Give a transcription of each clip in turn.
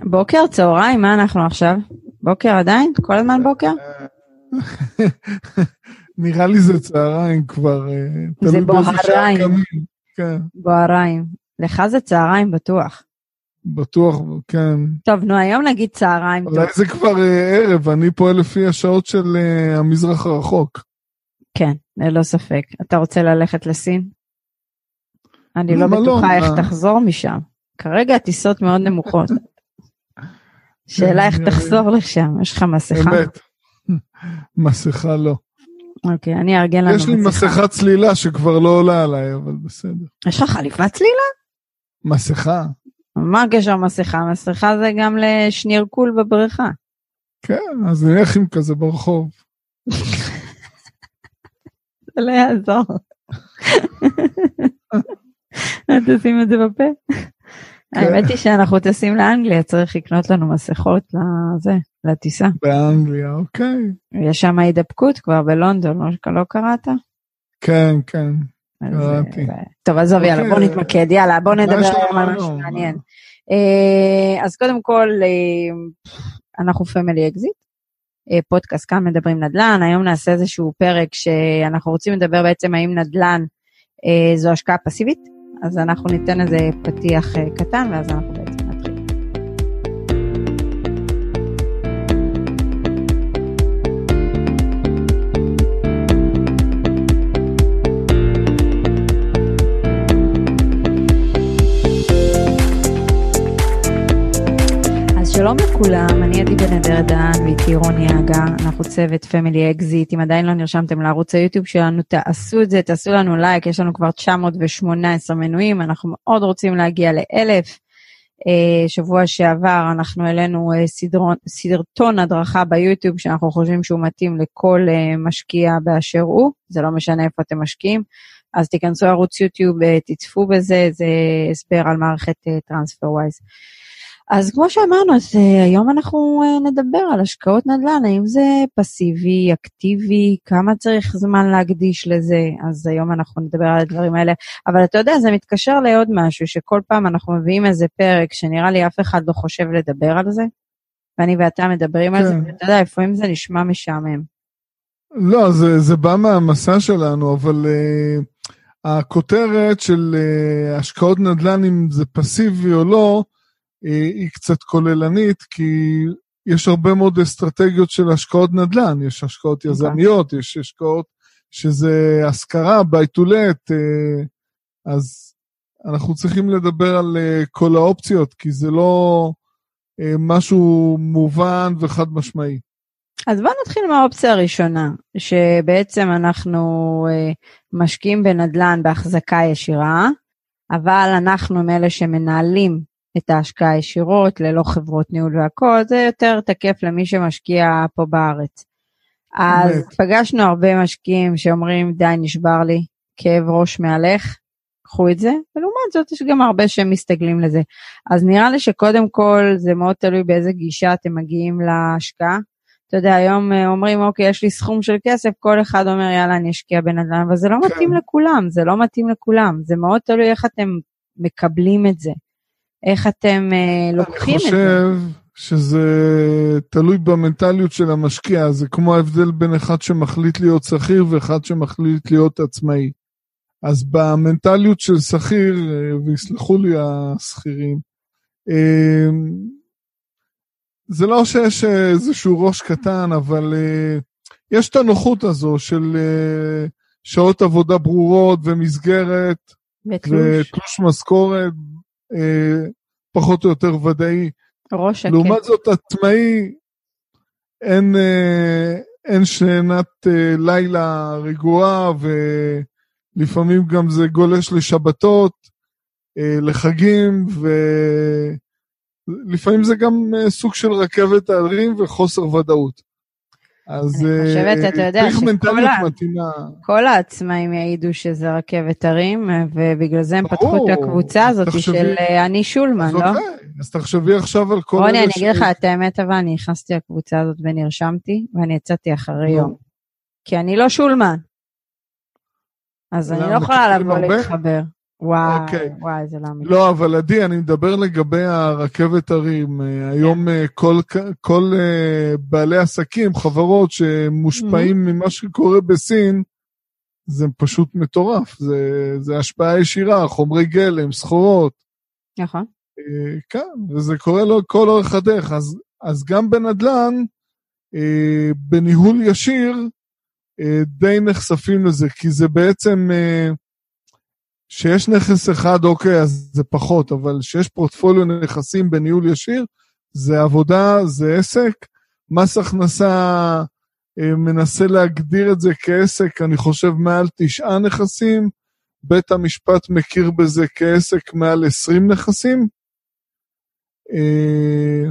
בוקר, צהריים, מה אנחנו עכשיו? בוקר עדיין? כל הזמן בוקר? נראה לי זה צהריים כבר. אה, זה בוהריים. כן, בוהריים. לך זה צהריים בטוח. בטוח, כן. טוב, נו, היום נגיד צהריים. אולי זה כבר אה, ערב, אני פועל לפי השעות של אה, המזרח הרחוק. כן, ללא ספק. אתה רוצה ללכת לסין? אני לא למה לא? בטוחה איך מה? תחזור משם. כרגע הטיסות מאוד נמוכות. שאלה איך אני- תחזור לשם, יש לך מסכה? אמת. מסכה לא. אוקיי, אני אארגן לנו יש לי מסכה צלילה שכבר לא עולה עליי, אבל בסדר. יש לך חליפת צלילה? מסכה? מה הקשר מסכה? מסכה זה גם לשנירקול בבריכה. כן, אז נלך עם כזה ברחוב. זה לא יעזור. תשים את זה בפה. האמת היא שאנחנו טסים לאנגליה, צריך לקנות לנו מסכות לזה, לטיסה. באנגליה, אוקיי. יש שם הידבקות כבר בלונדון, לא- לא קראת? כן, כן. קראתי. אה, טוב, עזוב, יאללה, בוא אוקיי. נתמקד, יאללה, בוא נדבר על משהו? מעניין. אה, אז קודם כל, אה, אנחנו Family Exit, פודקאסט כאן מדברים נדל"ן, היום נעשה איזשהו פרק שאנחנו רוצים לדבר בעצם האם נדל"ן זו השקעה פסיבית, אז אנחנו ניתן איזה פתיח אה, קטן ואז אנחנו שלום לכולם, אני עדי בן אדר דן ואיתי רוני אגה, אנחנו צוות Family Exit, אם עדיין לא נרשמתם לערוץ היוטיוב שלנו, תעשו את זה, תעשו לנו לייק, יש לנו כבר 918 מנויים, אנחנו מאוד רוצים להגיע לאלף. אה, שבוע שעבר אנחנו העלינו אה, סרטון הדרכה ביוטיוב שאנחנו חושבים שהוא מתאים לכל אה, משקיע באשר הוא, זה לא משנה איפה אתם משקיעים, אז תיכנסו לערוץ יוטיוב, תצפו בזה, זה הסבר על מערכת טרנספר ווייז. אז כמו שאמרנו, אז uh, היום אנחנו uh, נדבר על השקעות נדל"ן, האם זה פסיבי, אקטיבי, כמה צריך זמן להקדיש לזה, אז היום אנחנו נדבר על הדברים האלה. אבל אתה יודע, זה מתקשר לעוד משהו, שכל פעם אנחנו מביאים איזה פרק שנראה לי אף אחד לא חושב לדבר על זה, ואני ואתה מדברים על זה, כן. ואתה יודע, לפעמים זה נשמע משעמם. לא, זה, זה בא מהמסע שלנו, אבל uh, הכותרת של uh, השקעות נדל"ן, אם זה פסיבי או לא, היא קצת כוללנית, כי יש הרבה מאוד אסטרטגיות של השקעות נדל"ן. יש השקעות יזמיות, יש השקעות שזה השכרה, by to let, uh, אז אנחנו צריכים לדבר על uh, כל האופציות, כי זה לא uh, משהו מובן וחד משמעי. אז בוא נתחיל מהאופציה הראשונה, שבעצם אנחנו אה, משקיעים בנדל"ן בהחזקה ישירה, אבל אנחנו הם אלה שמנהלים את ההשקעה ישירות, ללא חברות ניהול והכל, זה יותר תקף למי שמשקיע פה בארץ. אז אמת. פגשנו הרבה משקיעים שאומרים, די, נשבר לי, כאב ראש מהלך, קחו את זה, ולעומת זאת יש גם הרבה שמסתגלים לזה. אז נראה לי שקודם כל זה מאוד תלוי באיזה גישה אתם מגיעים להשקעה. אתה יודע, היום אה, אומרים, אוקיי, יש לי סכום של כסף, כל אחד אומר, יאללה, אני אשקיע בנדל"ן, אבל זה לא כן. מתאים לכולם, זה לא מתאים לכולם. זה מאוד תלוי איך אתם מקבלים את זה, איך אתם אה, לוקחים אני את זה. חושב שזה תלוי במנטליות של המשקיע, זה כמו ההבדל בין אחד שמחליט להיות שכיר ואחד שמחליט להיות עצמאי. אז במנטליות של שכיר, אה, ויסלחו לי השכירים, אה, זה לא שיש איזשהו ראש קטן, אבל אה, יש את הנוחות הזו של שעות עבודה ברורות ומסגרת, בתלוש, ותלוש משכורת אה, פחות או יותר ודאי. ראש שקט. לעומת זאת, עצמאי, אין, אה, אין שנת אה, לילה רגועה, ולפעמים גם זה גולש לשבתות, אה, לחגים, ולפעמים זה גם אה, סוג של רכבת ההרים וחוסר ודאות. אז אני חושבת, אה, אתה יודע, שכל העצמאים יעידו שזה רכבת הרים, ובגלל זה הם פתחו את הקבוצה הזאת של אה, אני שולמן, לא? אוקיי, אז תחשבי עכשיו על כל רוני, אלה אני ש- אגיד לך את האמת, אבל אני נכנסתי לקבוצה הזאת ונרשמתי, ואני יצאתי אחרי. יום. כי אני לא שולמן. אז אני לא יכולה לבוא? להתחבר. וואי, אוקיי. וואי, זה לא אמיתי. לא, אבל עדי, אני מדבר לגבי הרכבת הרים. אה, היום אה, כל, כל אה, בעלי עסקים, חברות שמושפעים ממה שקורה בסין, זה פשוט מטורף. זה, זה השפעה ישירה, חומרי גלם, סחורות. נכון. כן, וזה קורה לו כל אורך הדרך. אז, אז גם בנדל"ן, בניהול ישיר, די נחשפים לזה, כי זה בעצם, שיש נכס אחד, אוקיי, אז זה פחות, אבל שיש פורטפוליו נכסים בניהול ישיר, זה עבודה, זה עסק. מס הכנסה אה, מנסה להגדיר את זה כעסק, אני חושב, מעל תשעה נכסים. בית המשפט מכיר בזה כעסק מעל 20 נכסים. אה,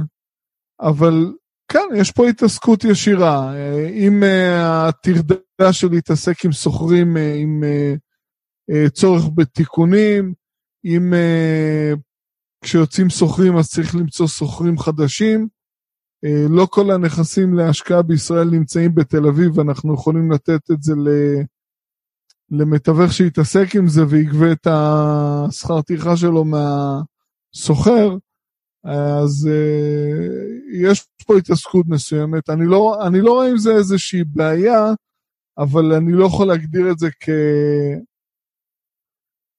אבל כן, יש פה התעסקות ישירה. אה, אם הטרדה של להתעסק עם סוחרים עם צורך בתיקונים, אם אה, כשיוצאים סוחרים אז צריך למצוא סוחרים חדשים. אה, לא כל הנכסים להשקעה בישראל נמצאים בתל אביב, ואנחנו יכולים לתת את זה. למתווך שיתעסק עם זה ויגבה את השכר טרחה שלו מהסוחר, אז uh, יש פה התעסקות מסוימת. אני לא, אני לא רואה עם זה איזושהי בעיה, אבל אני לא יכול להגדיר את זה כ...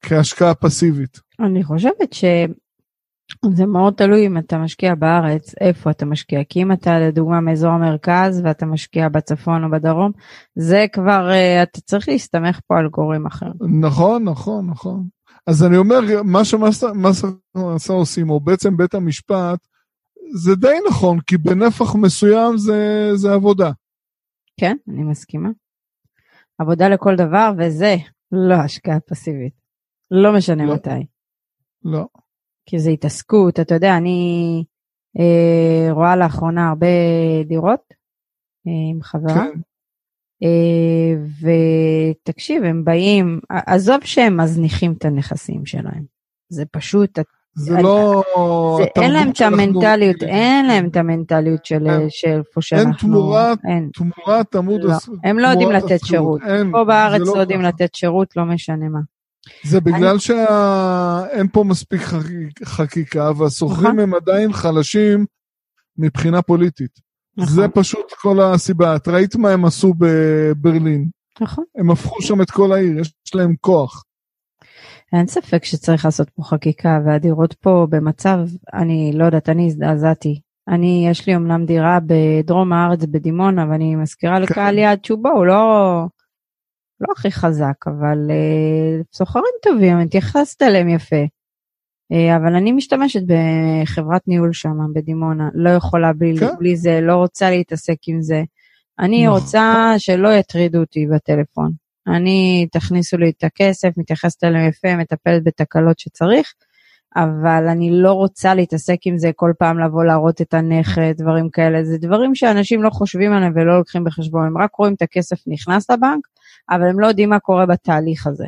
כהשקעה פסיבית. אני חושבת שזה מאוד תלוי אם אתה משקיע בארץ, איפה אתה משקיע. כי אם אתה לדוגמה מאזור המרכז ואתה משקיע בצפון או בדרום, זה כבר, uh, אתה צריך להסתמך פה על גורם אחר. נכון, נכון, נכון. אז אני אומר, מה שמס הכנסה עושים, או בעצם בית המשפט, זה די נכון, כי בנפח מסוים זה, זה עבודה. כן, אני מסכימה. עבודה לכל דבר, וזה לא השקעה פסיבית. לא משנה לא. מתי. לא. כי זה התעסקות, אתה יודע, אני אה, רואה לאחרונה הרבה דירות אה, עם חברה. כן. אה, ותקשיב, הם באים, עזוב שהם מזניחים את הנכסים שלהם. זה פשוט, זה אני- לא... זה, אין להם את המנטליות, רגילים. אין להם את המנטליות של אין- איפה שאנחנו... תמורת- אין. תמורת עמוד... לא, הס- הם לא יודעים לתת. שירות. אין, פה בארץ זה לא יודעים. לתת שירות, לא משנה מה. זה בגלל שאין פה מספיק חק- חקיקה, והשוכרים נכון. הם עדיין חלשים מבחינה פוליטית. נכון, זה פשוט כל הסיבה. את ראית מה הם עשו בברלין. נכון. הם הפכו שם את כל העיר, יש להם כוח. אין ספק שצריך לעשות פה חקיקה, והדירות פה במצב, אני לא יודעת, אני הזדעזעתי. אני, יש לי אמנם דירה בדרום הארץ, בדימונה, ואני מזכירה כן. לקהל יעד שהוא בו, הוא לא, לא הכי חזק, אבל אה, סוחרים טובים, אני מתייחסת אליהם יפה. אה, אבל אני משתמשת בחברת ניהול שם, בדימונה, לא יכולה בלי, כן. בלי זה, לא רוצה להתעסק עם זה. אני נכון. רוצה שלא יטרידו אותי בטלפון. אני, תכניסו לי את הכסף, מתייחסת אליהם יפה, מטפלת בתקלות שצריך, אבל אני לא רוצה להתעסק עם זה כל פעם לבוא להראות את הנכד, דברים כאלה. זה דברים שאנשים לא חושבים עליהם ולא לוקחים בחשבון, הם רק רואים את הכסף נכנס לבנק, אבל הם לא יודעים מה קורה בתהליך הזה.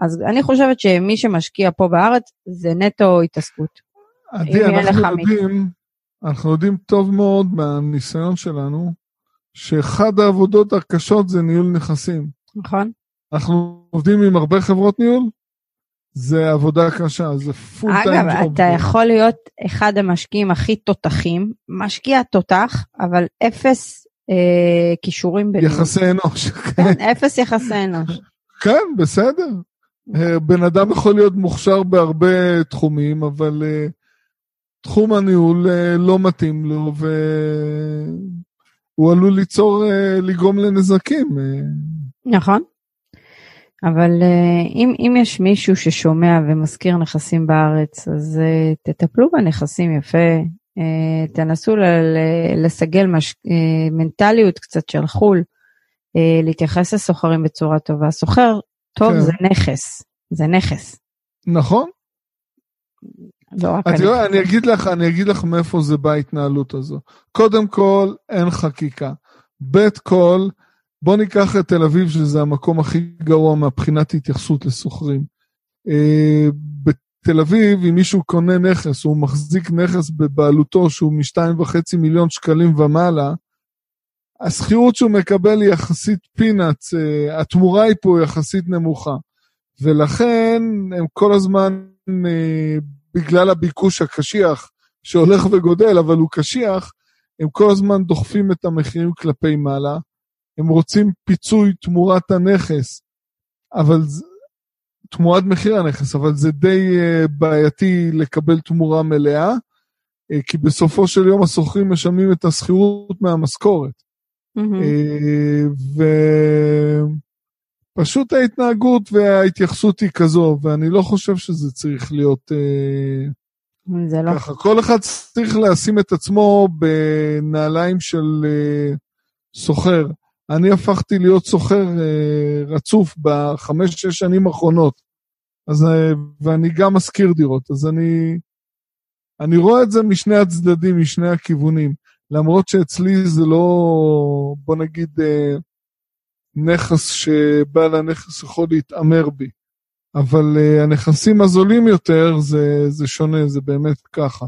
אז אני חושבת שמי שמשקיע פה בארץ זה נטו התעסקות. עדי, אנחנו יודעים, אנחנו יודעים טוב מאוד מהניסיון שלנו, שאחד העבודות הקשות זה ניהול נכסים. נכון? אנחנו עובדים עם הרבה חברות ניהול, זה עבודה קשה, זה פול טיים אגב, ג'וב. אתה יכול להיות אחד המשקיעים הכי תותחים, משקיע תותח, אבל אפס כישורים בניהול. יחסי אנוש. כן, אפס יחסי אנוש. כן, בסדר. אה, בן אדם יכול להיות מוכשר בהרבה תחומים, אבל אה, תחום הניהול אה, לא מתאים לו, והוא עלול ליצור, אה, לגרום לנזקים. אה. נכון. אבל אם, אם יש מישהו ששומע ומשכיר נכסים בארץ, אז תטפלו בנכסים יפה, תנסו ל- ל- לסגל מש, uh, מנטליות קצת של חו"ל, uh, להתייחס לסוחרים בצורה טובה. סוחר טוב כן. זה נכס, זה נכס, נכון? לא רק את. יודעת, אני אגיד לך, אני אגיד לך מאיפה זה בא ההתנהלות הזו. קודם כל, אין חקיקה. ב' כל, בוא ניקח את תל אביב, שזה המקום הכי גרוע מבחינת התייחסות לסוחרים. אה, בתל אביב, אם מישהו קונה נכס, הוא מחזיק נכס בבעלותו שהוא משתיים וחצי מיליון שקלים ומעלה, השכירות שהוא מקבל היא יחסית פינאץ, התמורה היא פה יחסית נמוכה. ולכן הם כל הזמן, אה, בגלל הביקוש הקשיח, שהולך וגודל, אבל הוא קשיח, הם כל הזמן דוחפים את המחירים כלפי מעלה. הם רוצים פיצוי תמורת הנכס, אבל תמורת מחיר הנכס, אבל זה די uh, בעייתי לקבל תמורה מלאה, uh, כי בסופו של יום השוכרים משלמים את השכירות מהמשכורת. Mm-hmm. ופשוט ההתנהגות וההתייחסות היא כזו, ואני לא חושב שזה צריך להיות זה לא. ככה. כל אחד צריך לשים את עצמו בנעליים של סוחר. אני הפכתי להיות סוחר אה, רצוף בחמש-שש שנים האחרונות, אז, אה, ואני גם משכיר דירות, אז אני, אני רואה את זה משני הצדדים, משני הכיוונים. למרות שאצלי זה לא, בוא נגיד, אה, נכס שבעל הנכס יכול להתעמר בי. אבל uh, הנכסים הזולים יותר, זה, זה שונה, זה באמת ככה.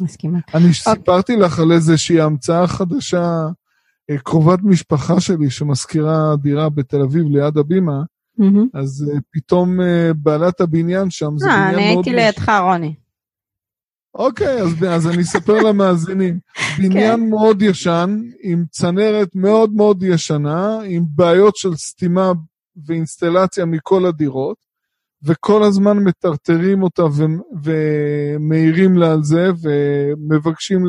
מסכימה. אני סיפרתי לך על איזושהי המצאה חדשה קרובת משפחה שלי שמשכירה דירה בתל אביב ליד הבימה. אז uh, פתאום uh, בעלת הבניין שם, זה בניין מאוד... אה, אני הייתי לידך, רוני. אוקיי, אז, אז אני אספר למאזינים. בניין כן. מאוד ישן, עם צנרת מאוד מאוד ישנה, עם בעיות של סתימה ואינסטלציה מכל הדירות, וכל הזמן מטרטרים אותה ומעירים לה על זה, ומבקשים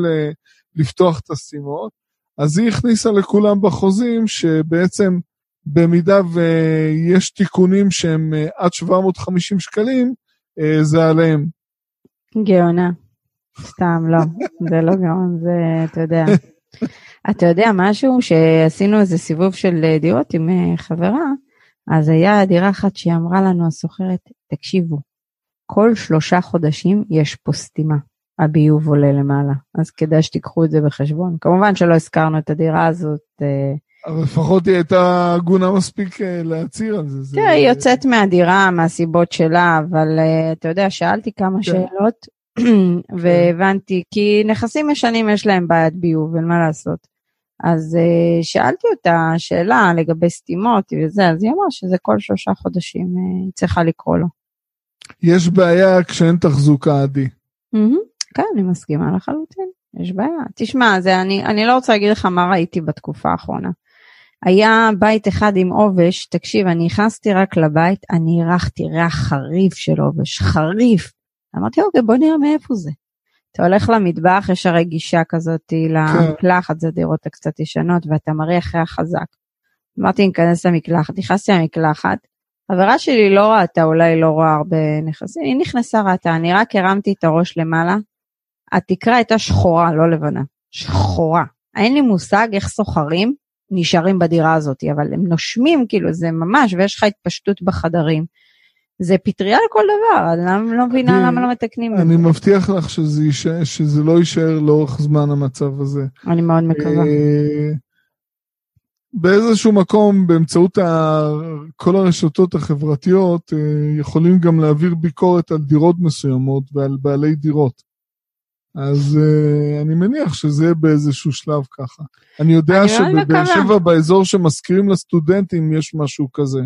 לפתוח את הסתימות. אז היא הכניסה לכולם בחוזים שבעצם במידה ויש תיקונים שהם אה, עד 750 שקלים, אה, זה עליהם. גאונה. סתם, לא. זה לא גאון, זה, אתה יודע. אתה יודע משהו שעשינו איזה סיבוב של אה, דירות עם חברה, אז היה דירה אחת שהיא אמרה לנו, הסוחרת, תקשיבו, כל שלושה חודשים יש פה סתימה. הביוב עולה למעלה, אז כדאי שתיקחו את זה בחשבון. כמובן שלא הזכרנו את הדירה הזאת. אה, אבל לפחות היא הייתה הגונה מספיק אה, להצהיר על זה. כן, היא יוצאת מהדירה מהסיבות שלה, אבל אה, אתה יודע, שאלתי כמה כן. שאלות, והבנתי, כי נכסים ישנים יש להם בעיית ביוב, אין מה לעשות. אז שאלתי אותה שאלה לגבי סתימות וזה, אז היא אמרה שזה כל שלושה חודשים היא צריכה לקרוא לו. יש בעיה כשאין תחזוקה עדי. כן, אני מסכימה לחלוטין, יש בעיה. תשמע, זה, אני, אני לא רוצה להגיד לך מה ראיתי בתקופה האחרונה. היה בית אחד עם עובש, תקשיב, אני נכנסתי רק לבית, אני אירחתי ריח חריף של עובש, חריף. אמרתי, אוקיי, בוא נראה מאיפה זה. אתה הולך למטבח, יש הרי גישה כזאת. למקלחת, זה דירות הקצת ישנות, ואתה מריח ריח חזק. אמרתי, ניכנס למקלחת, נכנסתי למקלחת, חברה שלי לא ראתה, אולי לא רואה הרבה נכסים, היא נכנסה ראתה, אני רק הרמתי את הראש למעלה, התקרה הייתה שחורה, לא לבנה, שחורה. אין לי מושג איך סוחרים נשארים בדירה הזאת, אבל הם נושמים, כאילו, זה ממש, ויש לך התפשטות בחדרים. זה פטריה לכל דבר, אני לא מבינה למה לא מתקנים את זה. אני מבטיח לך שזה, יישאר, שזה לא יישאר לאורך זמן המצב הזה. אני מאוד מקווה. אה, באיזשהו מקום, באמצעות ה... כל הרשתות החברתיות, אה, יכולים גם להעביר ביקורת על דירות מסוימות ועל בעלי דירות. אז uh, אני מניח שזה יהיה באיזשהו שלב ככה. אני יודע שבבאר שבע, באזור שמשכירים לסטודנטים, יש משהו כזה.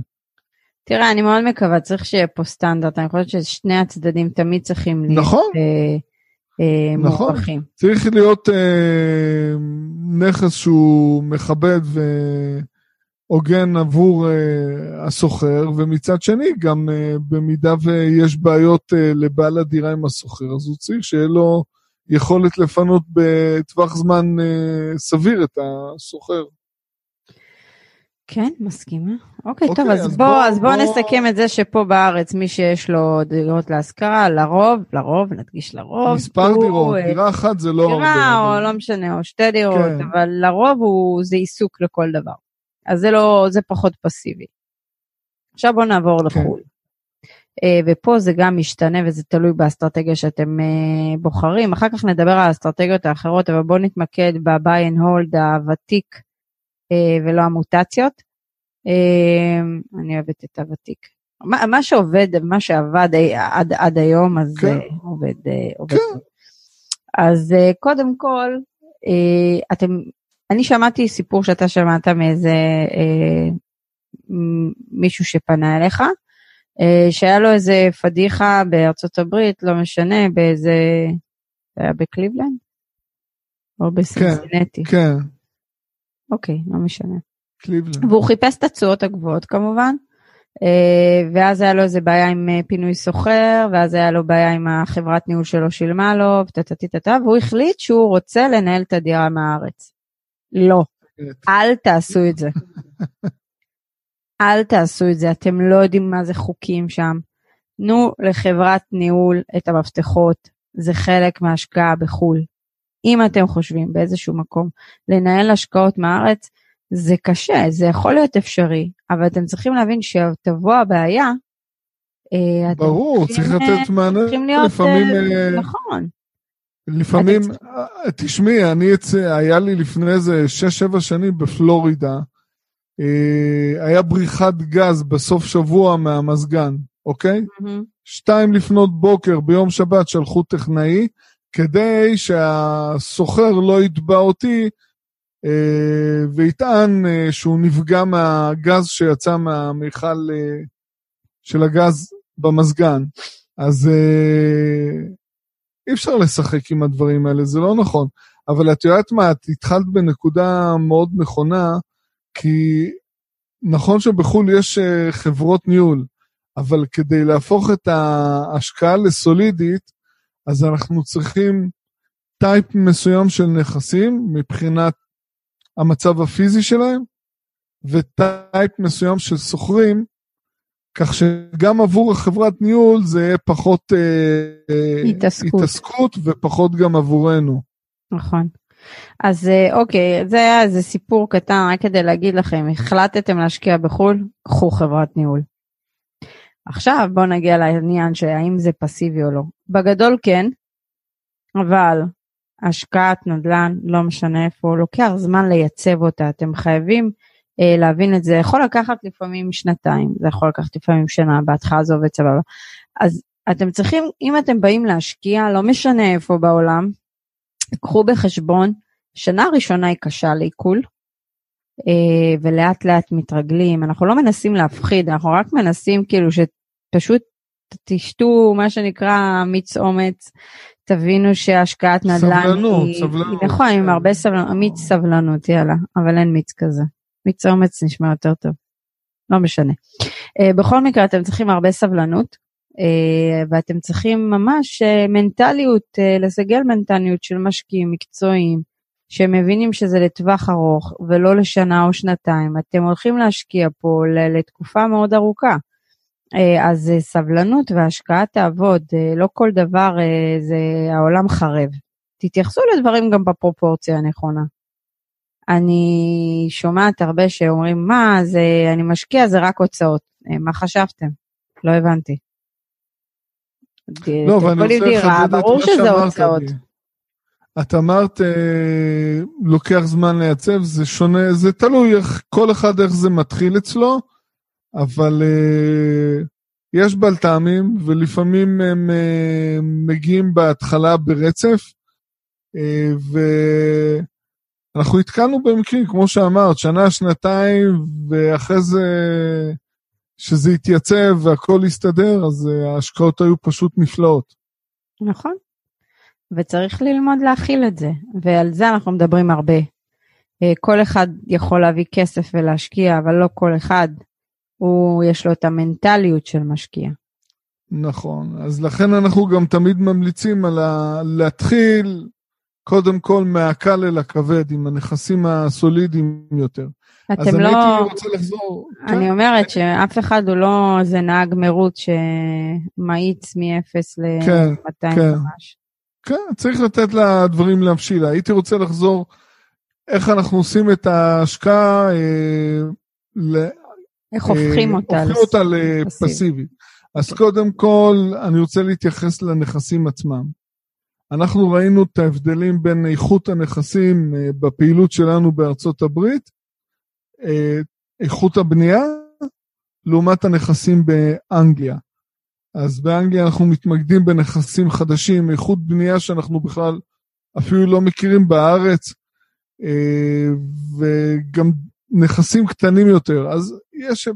תראה, אני מאוד מקווה, צריך שיהיה פה סטנדרט, אני חושבת ששני הצדדים תמיד צריכים להיות נכון. אה, אה, נכון. מוכרחים. צריך להיות אה, נכס שהוא מכבד והוגן עבור אה, הסוחר, ומצד שני, גם אה, במידה ויש בעיות אה, לבעל הדירה עם הסוחר, אז הוא צריך שיהיה לו... יכולת לפנות בטווח זמן אה, סביר את הסוחר. כן, מסכימה. אוקיי, אוקיי טוב, אז, אז בוא, בוא, אז בוא, בוא נסכם את זה שפה בארץ, מי שיש לו דירות להשכרה, לרוב, לרוב, נדגיש לרוב. מספר הוא, דירות, הוא, דירה אחת זה לא דירה, הרבה. דירה, או. לא משנה, או שתי דירות, כן. אבל לרוב הוא, זה עיסוק לכל דבר. אז זה לא, זה פחות פסיבי. עכשיו בוא נעבור כן. לחו"ל. אה, ופה זה גם משתנה וזה תלוי באסטרטגיה שאתם אה, בוחרים. אחר כך נדבר על האסטרטגיות האחרות, אבל בואו נתמקד ב-buy and hold הוותיק אה, ולא המוטציות. אני אוהבת את הוותיק. מה, מה שעובד, מה שעבד עד, עד היום, אז כן. עובד. עובד. כן. אז קודם כל, אתם, אני שמעתי סיפור שאתה שמעת מאיזה מישהו שפנה אליך. אה, שהיה לו איזה פדיחה בארצות הברית, לא משנה, באיזה... זה היה בקליבלנד? או בסינסינטי? כן. אוקיי, לא משנה. קליבלנד. והוא חיפש את התשואות הגבוהות כמובן, אה, ואז היה לו איזה בעיה עם אה, פינוי סוחר, ואז היה לו בעיה עם החברת ניהול שלו שילמה לו, טטטטטה, והוא החליט שהוא רוצה לנהל את הדירה מהארץ. לא, אל תעשו את זה. אל תעשו את זה, אתם לא יודעים מה זה חוקים שם. תנו לחברת ניהול את המפתחות, זה חלק מההשקעה בחו"ל. אם אתם חושבים באיזשהו מקום לנהל השקעות מהארץ, זה קשה, זה יכול להיות אפשרי, אבל אתם צריכים להבין שתבוא הבעיה, אה, ברור, צריך אה, לתת מענה צריכים להיות, לפעמים, אה, נכון, לפעמים, תשמעי, אני אצא, היה לי לפני איזה 6-7 שנים בפלורידה, היה בריחת גז בסוף שבוע מהמזגן, אוקיי? מהמם, שתיים לפנות בוקר ביום שבת שלחו טכנאי, כדי שהסוחר לא יתבע אותי אה, ויטען אה, שהוא נפגע מהגז שיצא מהמיכל אה, של הגז במזגן. אז אה, אי אפשר לשחק עם הדברים האלה, זה לא נכון. אבל את יודעת מה, את התחלת בנקודה מאוד נכונה, כי נכון שבחו"ל יש אה, חברות ניהול, אבל כדי להפוך את ההשקעה לסולידית, אז אנחנו צריכים טייפ מסוים של נכסים מבחינת המצב הפיזי שלהם, וטייפ מסוים של סוחרים, כך שגם עבור החברת ניהול זה יהיה פחות אה, התעסקות. התעסקות ופחות גם עבורנו. נכון. אז אה, אוקיי, זה היה איזה סיפור קטן, רק כדי להגיד לכם, החלטתם להשקיע בחו"ל, קחו חברת ניהול. עכשיו בואו נגיע לעניין של האם זה פסיבי או לא. בגדול כן, אבל השקעת נדל"ן, לא משנה איפה, לוקח זמן לייצב אותה, אתם חייבים אה, להבין את זה, יכול לקחת לפעמים שנתיים, זה יכול לקחת לפעמים שנה, בהתחלה זה עובד סבבה. אז אתם צריכים, אם אתם באים להשקיע, לא משנה איפה בעולם, קחו בחשבון, שנה ראשונה היא קשה לעיכול, אה, ולאט לאט מתרגלים, אנחנו לא מנסים להפחיד, אנחנו רק מנסים כאילו שפשוט תשתו מה שנקרא מיץ אומץ, תבינו שהשקעת נדל"ן סבלנות, היא, סבלנות. היא נכון, עם הרבה סבלנות, מיץ סבלנות, יאללה, אבל אין מיץ כזה. מיץ אומץ נשמע יותר טוב. לא משנה. Uh, בכל מקרה אתם צריכים הרבה סבלנות, ואתם צריכים ממש uh, מנטליות, uh, לסגל מנטליות של משקיעים מקצועיים, שמבינים שזה לטווח ארוך ולא לשנה או שנתיים. אתם הולכים להשקיע פה לתקופה מאוד ארוכה. אה, אז אה, סבלנות והשקעה תעבוד, אה, לא כל דבר זה העולם חרב. תתייחסו לדברים גם בפרופורציה הנכונה. אני שומעת הרבה שאומרים, מה, זה, אני משקיע, זה רק הוצאות. מה חשבתם? לא הבנתי. לא, ואני תבוא לי רוצה לחדד את מה שאמרת. את אמרת, אה, לוקח זמן לייצב, זה שונה, זה תלוי איך, כל אחד איך זה מתחיל אצלו, אבל אה, יש בלת"מים, ולפעמים הם אה, מגיעים בהתחלה ברצף, אה, ואנחנו התקלנו במקרים, כמו שאמרת, שנה, שנתיים, ואחרי זה, שזה התייצב והכל הסתדר, אז אה, ההשקעות היו פשוט נפלאות. נכון. וצריך ללמוד להכיל את זה, ועל זה אנחנו מדברים הרבה. אה, כל אחד יכול להביא כסף ולהשקיע, אבל לא כל אחד, הוא, יש לו את המנטליות של משקיע. נכון, אז לכן אנחנו גם תמיד ממליצים על ה... להתחיל קודם כל מהקל אל הכבד, עם הנכסים הסולידיים יותר. אז אתם אני לא... הייתי רוצה לחזור. אני כן, אומרת שאף אחד הוא לא איזה נהג מרוץ שמאיץ מ-0 ל-200 כן. ממש. כן, צריך לתת לדברים להבשיל. הייתי רוצה לחזור איך אנחנו עושים את ההשקעה, אה, ל... איך הופכים אה, אותה הופכים לס- אותה לפסיבית. אז קודם כל, אני רוצה להתייחס לנכסים עצמם. אנחנו ראינו את ההבדלים בין איכות הנכסים אה, בפעילות שלנו בארצות הברית, איכות הבנייה, לעומת הנכסים באנגליה. אז באנגליה אנחנו מתמקדים בנכסים חדשים, איכות בנייה שאנחנו בכלל אפילו לא מכירים בארץ, אה, וגם נכסים קטנים יותר. אז יש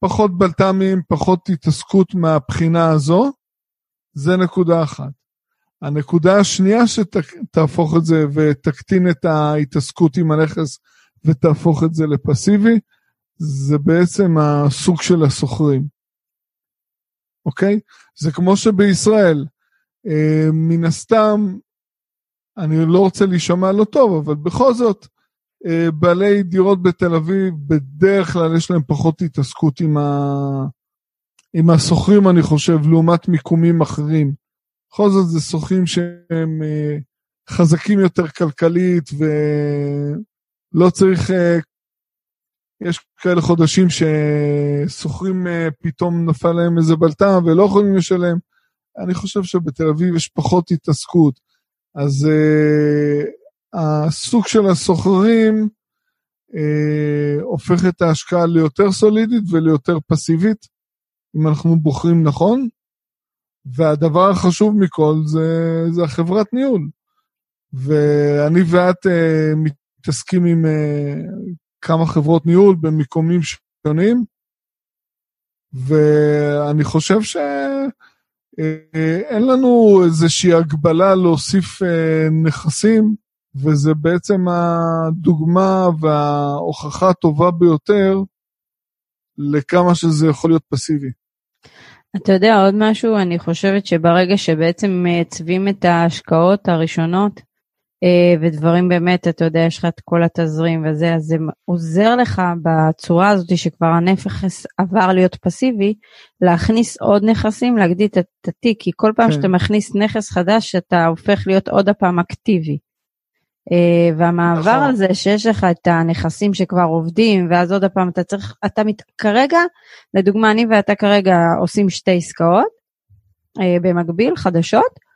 פחות בלת"מים, פחות התעסקות מהבחינה הזו, זה נקודה אחת. הנקודה השנייה שתהפוך את זה ותקטין את ההתעסקות עם הנכס ותהפוך את זה לפסיבי, זה בעצם הסוג של הסוחרים. אוקיי? זה כמו שבישראל, אה, מן הסתם, אני לא רוצה להישמע לא טוב, אבל בכל זאת, אה, בעלי דירות בתל אביב, בדרך כלל יש להם פחות התעסקות עם, ה... עם הסוחרים, אני חושב, לעומת מיקומים אחרים. בכל זאת זה שוכרים שהם אה, חזקים יותר כלכלית ולא צריך, אה, יש כאלה חודשים ששוכרים אה, פתאום נפל להם איזה בלטם ולא יכולים לשלם. אני חושב שבתל אביב יש פחות התעסקות. אז uh, הסוג של הסוחרים uh, הופך את ההשקעה ליותר סולידית וליותר פסיבית, אם אנחנו בוחרים נכון. והדבר החשוב מכל זה, זה החברת ניהול. ואני ואת uh, מתעסקים עם uh, כמה חברות ניהול במיקומים שונים, ואני חושב שאין uh, לנו איזושהי הגבלה להוסיף uh, נכסים, וזה בעצם הדוגמה וההוכחה הטובה ביותר לכמה שזה יכול להיות פסיבי. אתה יודע עוד משהו? אני חושבת שברגע שבעצם מייצבים את ההשקעות הראשונות, אה, ודברים באמת, אתה יודע, יש לך את כל התזרים וזה, אז זה עוזר לך בצורה הזאת שכבר הנכס עבר להיות פסיבי, להכניס עוד נכסים, להגדיל את התיק, כי כל פעם כן. שאתה מכניס נכס חדש, אתה הופך להיות עוד הפעם אקטיבי. Uh, והמעבר נכון. על זה שיש לך את הנכסים שכבר עובדים, ואז עוד פעם אתה צריך, אתה מת, כרגע, לדוגמה אני ואתה כרגע עושים שתי עסקאות uh, במקביל, חדשות, אה,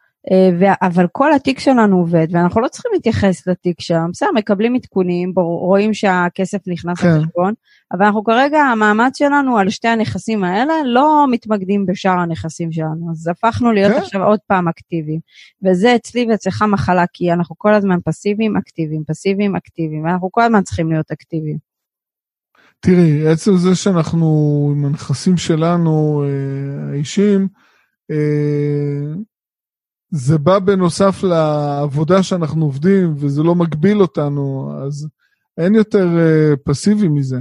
אבל כל התיק שלנו עובד, ואנחנו לא צריכים להתייחס לתיק שם, בסדר, מקבלים עדכונים, רואים שהכסף נכנס כן. לחשבון, אבל אנחנו כרגע, המאמץ שלנו על שתי הנכסים האלה, לא מתמקדים בשאר הנכסים שלנו, אז הפכנו להיות כן. עכשיו עוד פעם אקטיביים. וזה אצלי ואצלך מחלה, כי אנחנו כל הזמן פסיביים, אקטיביים, פסיביים, אקטיביים, ואנחנו כל הזמן צריכים להיות אקטיביים. תראי, עצם זה שאנחנו עם הנכסים שלנו, אה, האישיים, אה, זה בא בנוסף לעבודה שאנחנו עובדים, וזה לא מגביל אותנו, אז אין יותר uh, פסיבי מזה.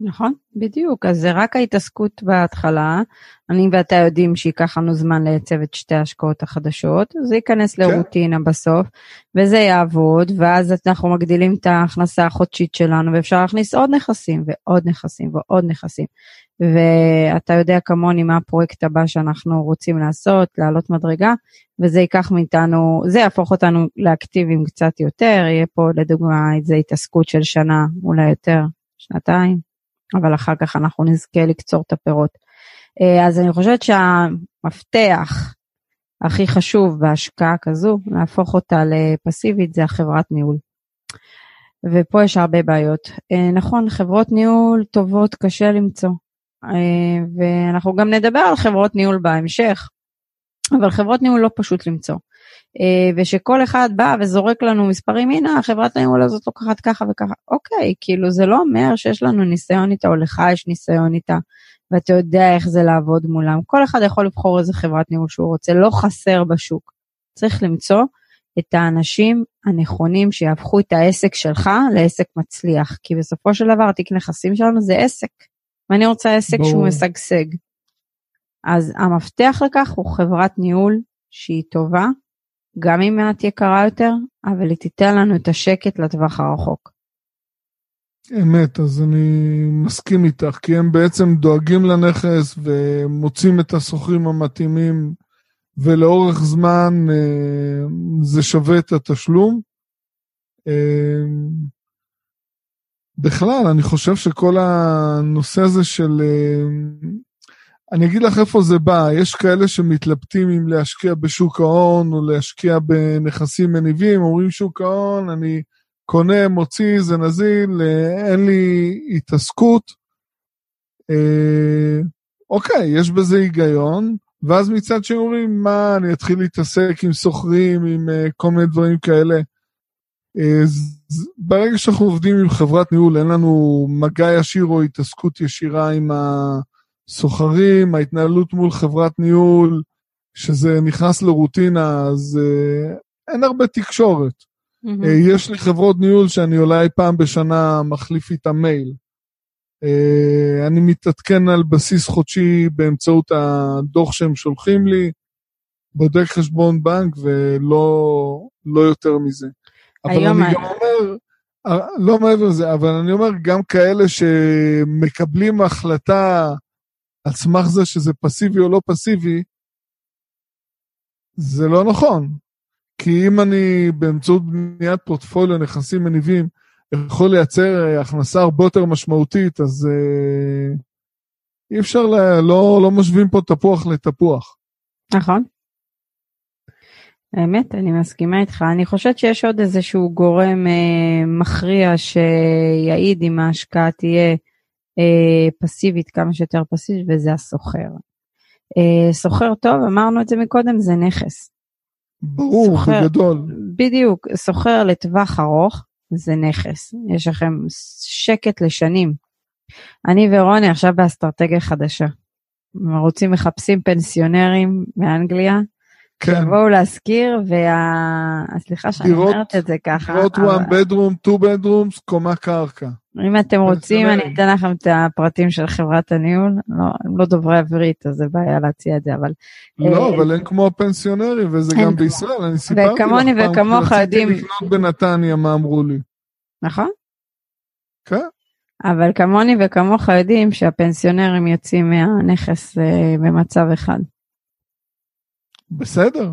נכון, בדיוק. אז זה רק ההתעסקות בהתחלה. אני ואתה יודעים שייקח לנו זמן לייצב את שתי ההשקעות החדשות, זה ייכנס כן. לרוטינה בסוף, וזה יעבוד, ואז אנחנו מגדילים את ההכנסה החודשית שלנו, ואפשר להכניס עוד נכסים, ועוד נכסים, ועוד נכסים. ואתה יודע כמוני מה הפרויקט הבא שאנחנו רוצים לעשות, לעלות מדרגה, וזה ייקח מאיתנו, זה יהפוך אותנו לאקטיביים קצת יותר, יהיה פה לדוגמה איזו התעסקות של שנה, אולי יותר, שנתיים, אבל אחר כך אנחנו נזכה לקצור את הפירות. אה, אז אני חושבת שהמפתח הכי חשוב בהשקעה כזו, להפוך אותה לפסיבית, זה החברת ניהול. ופה יש הרבה בעיות. אה, נכון, חברות ניהול טובות קשה למצוא. אה, ואנחנו גם נדבר על חברות ניהול בהמשך, אבל חברות ניהול לא פשוט למצוא. אה, ושכל אחד בא וזורק לנו מספרים, הנה חברת הניהול הזאת לוקחת ככה וככה, אוקיי, כאילו זה לא אומר שיש לנו ניסיון איתה או לך יש ניסיון איתה, ואתה יודע איך זה לעבוד מולם. כל אחד יכול לבחור איזה חברת ניהול שהוא רוצה, לא חסר בשוק. צריך למצוא את האנשים הנכונים שיהפכו את העסק שלך לעסק מצליח, כי בסופו של דבר התיק נכסים שלנו זה עסק. ואני רוצה עסק בוא. שהוא משגשג. אז המפתח לכך הוא חברת ניהול שהיא טובה, גם אם מעט יקרה יותר, אבל היא תיתן לנו את השקט לטווח הרחוק. אמת, אז אני מסכים איתך, כי הם בעצם דואגים לנכס ומוצאים את השוכרים המתאימים, ולאורך זמן אה, זה שווה את התשלום. אה, בכלל, אני חושב שכל הנושא הזה של... אה, אני אגיד לך איפה זה בא, יש כאלה שמתלבטים אם להשקיע בשוק ההון או להשקיע בנכסים מניבים, אומרים שוק ההון, אני קונה, מוציא, זה נזיל, אה, אין לי התעסקות. אה, אוקיי, יש בזה היגיון, ואז מצד שני אומרים, מה, אני אתחיל להתעסק עם סוחרים, עם כל מיני דברים כאלה. אה, ברגע שאנחנו עובדים עם חברת ניהול, אין לנו מגע ישיר או התעסקות ישירה עם הסוחרים, ההתנהלות מול חברת ניהול, שזה נכנס לרוטינה, אז אה, אין הרבה תקשורת. Mm-hmm. יש לי חברות ניהול שאני אולי פעם בשנה מחליף איתם מייל. אני מתעדכן על בסיס חודשי באמצעות הדוח שהם שולחים לי, בודק חשבון בנק ולא לא יותר מזה. אבל אני גם אומר, לא מעבר לזה, אבל אני אומר, גם כאלה שמקבלים החלטה על סמך זה שזה פסיבי או לא פסיבי, זה לא נכון. כי אם אני באמצעות בניית פורטפוליו נכסים מניבים יכול לייצר הכנסה הרבה יותר משמעותית, אז אה, אי אפשר, ל... לא, לא משווים פה תפוח לתפוח. נכון. האמת, אני מסכימה איתך. אני חושבת שיש עוד איזשהו גורם אה, מכריע שיעיד אם ההשקעה תהיה אה, פסיבית, כמה שיותר פסיבית, וזה הסוחר. אה, סוחר טוב, אמרנו את זה מקודם, זה נכס. ברור, סוחר, בגדול. בדיוק, סוחר לטווח ארוך זה נכס. יש לכם שקט לשנים. אני ורוני עכשיו באסטרטגיה חדשה. רוצים, מחפשים פנסיונרים מאנגליה. כן. יבואו להשכיר, וה... סליחה שאני אומרת את זה ככה. דירות אבל... one bedroom, two bedrooms, קומה קרקע. אם אתם רוצים, אני אתן לכם את הפרטים של חברת הניהול. לא, הם לא דוברי עברית, אז זה בעיה להציע את זה, אבל... לא, אה, אבל אין כמו הפנסיונרים, וזה גם בישראל, אני סיפרתי לך וכמוני וכמוך יודעים... רציתי לקנות בנתניה, מה אמרו לי. נכון. כן. אבל כמוני וכמוך יודעים שהפנסיונרים יוצאים מהנכס אה, במצב אחד. בסדר.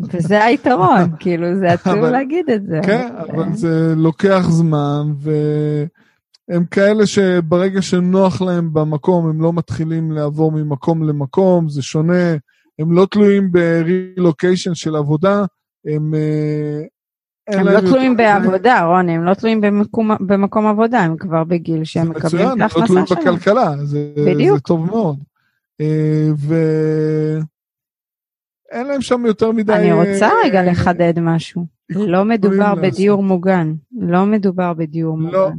וזה היתרון, כאילו זה עצוב להגיד את זה. כן, אבל זה לוקח זמן, והם כאלה שברגע שנוח להם במקום, הם לא מתחילים לעבור ממקום למקום, זה שונה, הם לא תלויים ברילוקיישן של עבודה, הם... אה, הם לא תלויים בעבודה, רוני, הם לא תלויים במקום, במקום עבודה, הם כבר בגיל שהם מקבלים את ההכנסה שלהם. זה מצוין, הם לא תלויים בכלכלה, זה, זה טוב מאוד. אה, ו... אין להם שם יותר מדי... אני רוצה אה, רגע לחדד משהו. לא מדובר בדיור מוגן. לא מדובר בדיור לא. מוגן.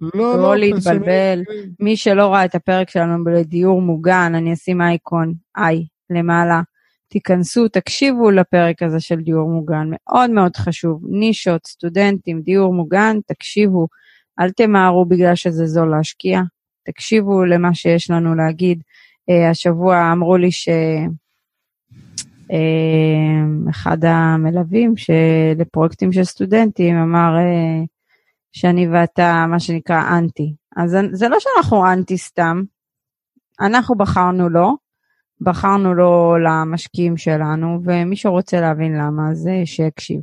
לא, לא, לא להתבלבל. מי שלא ראה את הפרק שלנו בדיור מוגן, אני אשים אייקון, איי, למעלה. תיכנסו, תקשיבו לפרק הזה של דיור מוגן, מאוד מאוד חשוב. נישות, סטודנטים, דיור מוגן, תקשיבו. אל תמהרו בגלל שזה זול להשקיע. תקשיבו למה שיש לנו להגיד. Uh, השבוע אמרו לי ש... אה, אחד המלווים לפרויקטים של סטודנטים אמר אה, שאני ואתה מה שנקרא אנטי. אז זה לא שאנחנו אנטי סתם, אנחנו בחרנו לו, בחרנו לו למשקיעים שלנו, ומי שרוצה להבין למה, אז שיקשיב.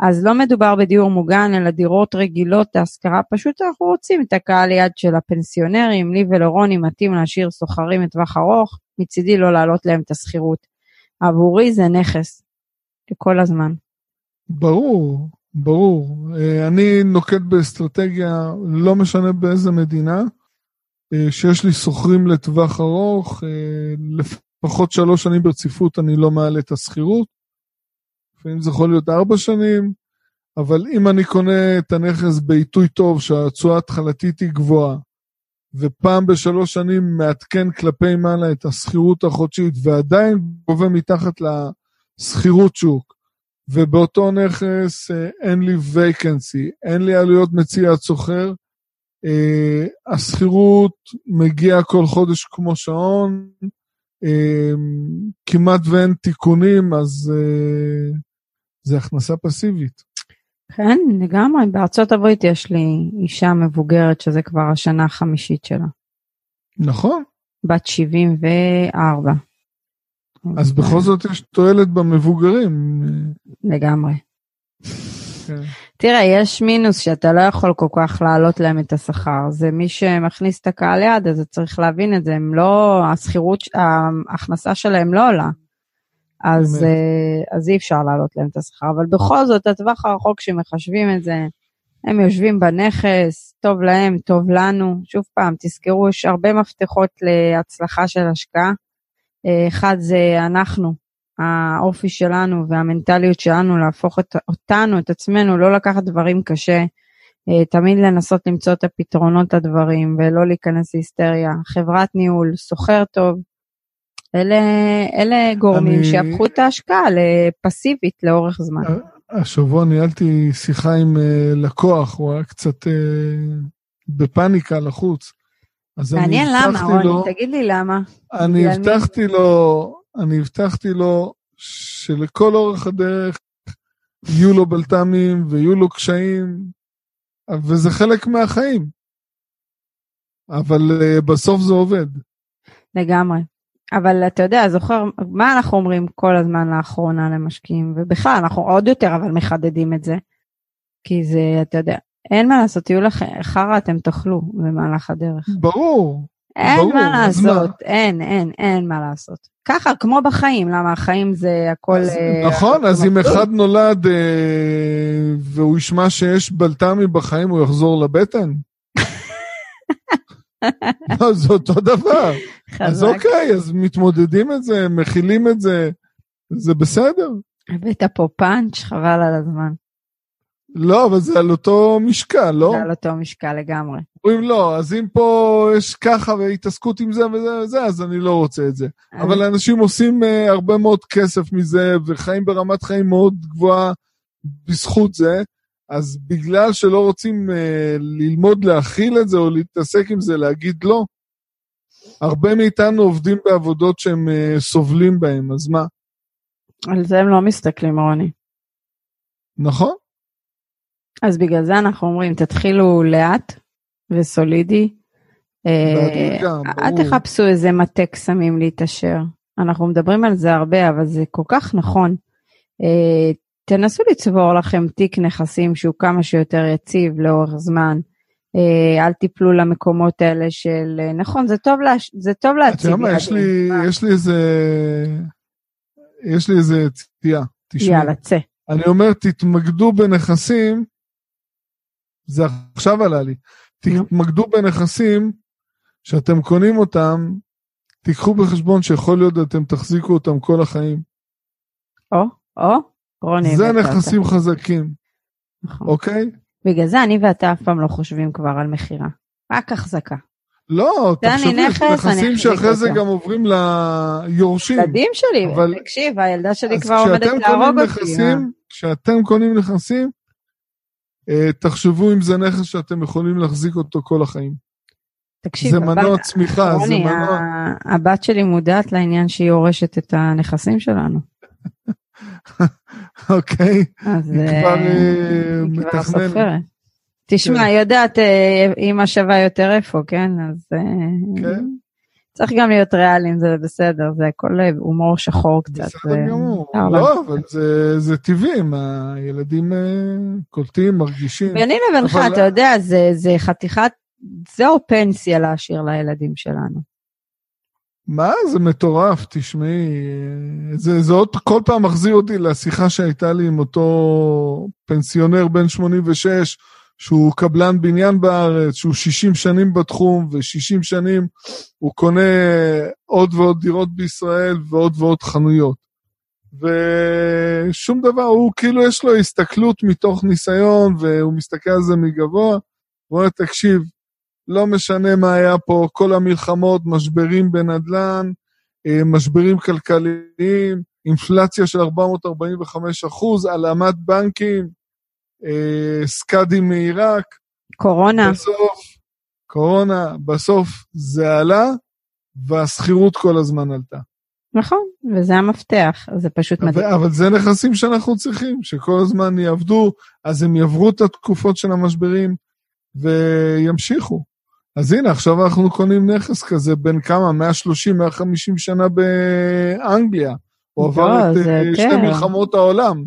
אז לא מדובר בדיור מוגן, אלא דירות רגילות להשכרה, פשוט אנחנו רוצים את הקהל יד של הפנסיונרים, לי ולרוני מתאים להשאיר סוחרים לטווח ארוך, מצידי לא להעלות להם את השכירות. עבורי זה נכס, כל הזמן. ברור, ברור. אה, אני נוקט באסטרטגיה, לא משנה באיזה מדינה, אה, שיש לי שוכרים לטווח ארוך, אה, לפחות שלוש שנים ברציפות אני לא מעלה את השכירות. לפעמים זה יכול להיות ארבע שנים, אבל אם אני קונה את הנכס בעיתוי טוב, שהתשואה ההתחלתית היא גבוהה, ופעם בשלוש שנים מעדכן כלפי מעלה את השכירות החודשית ועדיין גובה מתחת לשכירות שוק, ובאותו נכס אה, אין לי וייקנסי, אין לי עלויות מציאת סוחר, אה, השכירות מגיעה כל חודש כמו שעון, אה, כמעט ואין תיקונים, אז זה הכנסה פסיבית. כן, לגמרי. בארצות הברית יש לי אישה מבוגרת שזה כבר השנה החמישית שלה. נכון. בת 74. אז בכל זאת יש תועלת במבוגרים. לגמרי. כן. תראה, יש מינוס שאתה לא יכול כל כך להעלות להם את השכר. זה מי שמכניס את הקהל יד, אז צריך להבין את זה. הם לא, השכירות, ההכנסה שלהם לא עולה. אז, uh, אז אי אפשר להעלות להם את השכר, אבל בכל זאת, הטווח הרחוק כשמחשבים את זה, הם יושבים בנכס, טוב להם, טוב לנו. שוב פעם, תזכרו, יש הרבה מפתחות להצלחה של השקעה. Uh, אחד זה אנחנו, האופי שלנו והמנטליות שלנו להפוך את, אותנו, את עצמנו, לא לקחת דברים קשה, אה, תמיד לנסות למצוא את הפתרונות לדברים ולא להיכנס להיסטריה. חברת ניהול, סוחר טוב, אלה, אלה גורמים אני... שיהפכו את ההשקעה לפסיבית לאורך זמן. השבוע ניהלתי שיחה עם uh, לקוח, הוא היה קצת uh, בפאניקה לחוץ. מעניין למה, רוני, לו, תגיד לי למה. אני הבטחתי. לו, אני הבטחתי לו שלכל אורך הדרך יהיו לו בלת"מים ויהיו לו קשיים, וזה חלק מהחיים. אבל uh, בסוף זה עובד. לגמרי. אבל אתה יודע, זוכר, מה אנחנו אומרים כל הזמן לאחרונה למשקיעים, ובכלל, אנחנו עוד יותר אבל מחדדים את זה, כי זה, אתה יודע, אין מה לעשות, יהיו לכם, חרא אתם תאכלו במהלך הדרך. ברור. אין ברור, מה לעשות, מה? אין, אין, אין מה לעשות. ככה, כמו בחיים, למה החיים זה הכל... אז, אה, נכון, אז אם אחד נולד אה, והוא ישמע שיש בלת"מי בחיים, הוא יחזור לבטן? לא, זה אותו דבר. אז אוקיי, אז מתמודדים את זה, מכילים את זה, זה בסדר. הבאת פה פאנץ', חבל על הזמן. לא, אבל זה על אותו משקל, לא? זה על אותו משקל לגמרי. אומרים לא, אז אם פה יש ככה והתעסקות עם זה וזה וזה, אז אני לא רוצה את זה. אבל אנשים עושים uh, הרבה מאוד כסף מזה, וחיים ברמת חיים מאוד גבוהה בזכות זה, אז בגלל שלא רוצים uh, ללמוד להכיל את זה או להתעסק עם זה, להגיד לא, הרבה מאיתנו עובדים בעבודות שהם uh, סובלים בהן, אז מה? על זה הם לא מסתכלים, רוני. נכון. אז בגלל זה אנחנו אומרים, תתחילו לאט וסולידי. אה, אל תחפשו איזה מטה קסמים להתעשר. אנחנו מדברים על זה הרבה, אבל זה כל כך נכון. אה, תנסו לצבור לכם תיק נכסים שהוא כמה שיותר יציב לאורך זמן. אה, אל תיפלו למקומות האלה של, נכון, זה טוב, לה, זה טוב להציב. אתה יודע מה, יש לי, יש לי איזה, יש לי איזה ציפייה. יאללה, צא. אני אומר, תתמקדו בנכסים זה עכשיו עלה לי. תתמקדו בנכסים שאתם קונים אותם, תיקחו בחשבון שיכול להיות אתם תחזיקו אותם כל החיים. או, או, רוני. זה נכסים אותה. חזקים, נכון. אוקיי? בגלל זה אני ואתה אף פעם לא חושבים כבר על מכירה, רק החזקה. לא, תחשבי, נכסים שאחרי זה גם עוברים ליורשים. ילדים שלי, אבל... תקשיב, הילדה שלי כבר עומדת להרוג אותי. כשאתם קונים נכסים, אה, תחשבו אם זה נכס שאתם יכולים להחזיק אותו כל החיים. תקשיב, זה מנוע הבת, צמיחה, רוני, זה מנוע... הבת שלי מודעת לעניין שהיא יורשת את הנכסים שלנו. אוקיי, היא כבר אה, מתכננת. תשמע, כן. יודעת, אימא שווה יותר איפה, כן? אז... כן. צריך גם להיות ריאליים, זה בסדר, זה הכל הומור שחור קצת. בסדר גמור. לא, אבל זה, זה טבעי, הילדים אה, קולטים, מרגישים. ביני לבינך. אתה יודע, זה חתיכת, זהו פנסיה להשאיר לילדים שלנו. מה? זה מטורף, תשמעי. זה, זה עוד כל פעם מחזיר אותי לשיחה שהייתה לי עם אותו פנסיונר בן 86, שהוא קבלן בניין בארץ, שהוא 60 שנים בתחום, ו-60 שנים הוא קונה עוד ועוד דירות בישראל ועוד ועוד חנויות. ושום דבר, הוא כאילו יש לו הסתכלות מתוך ניסיון, והוא מסתכל על זה מגבוה, הוא אומר, תקשיב, לא משנה מה היה פה, כל המלחמות, משברים בנדל"ן, אה, משברים כלכליים, אינפלציה של 445 אחוז, העלמת בנקים, אה, סקאדים מעיראק. קורונה. בסוף, קורונה, בסוף זה עלה, והשכירות כל הזמן עלתה. נכון, וזה המפתח, זה פשוט מדהים. אבל זה נכסים שאנחנו צריכים, שכל הזמן יעבדו, אז הם יעברו את התקופות של המשברים וימשיכו. אז הנה, עכשיו אנחנו קונים נכס כזה בין כמה? 130, 150 שנה באנגליה. הוא עבר לא, את אה, שתי מלחמות העולם.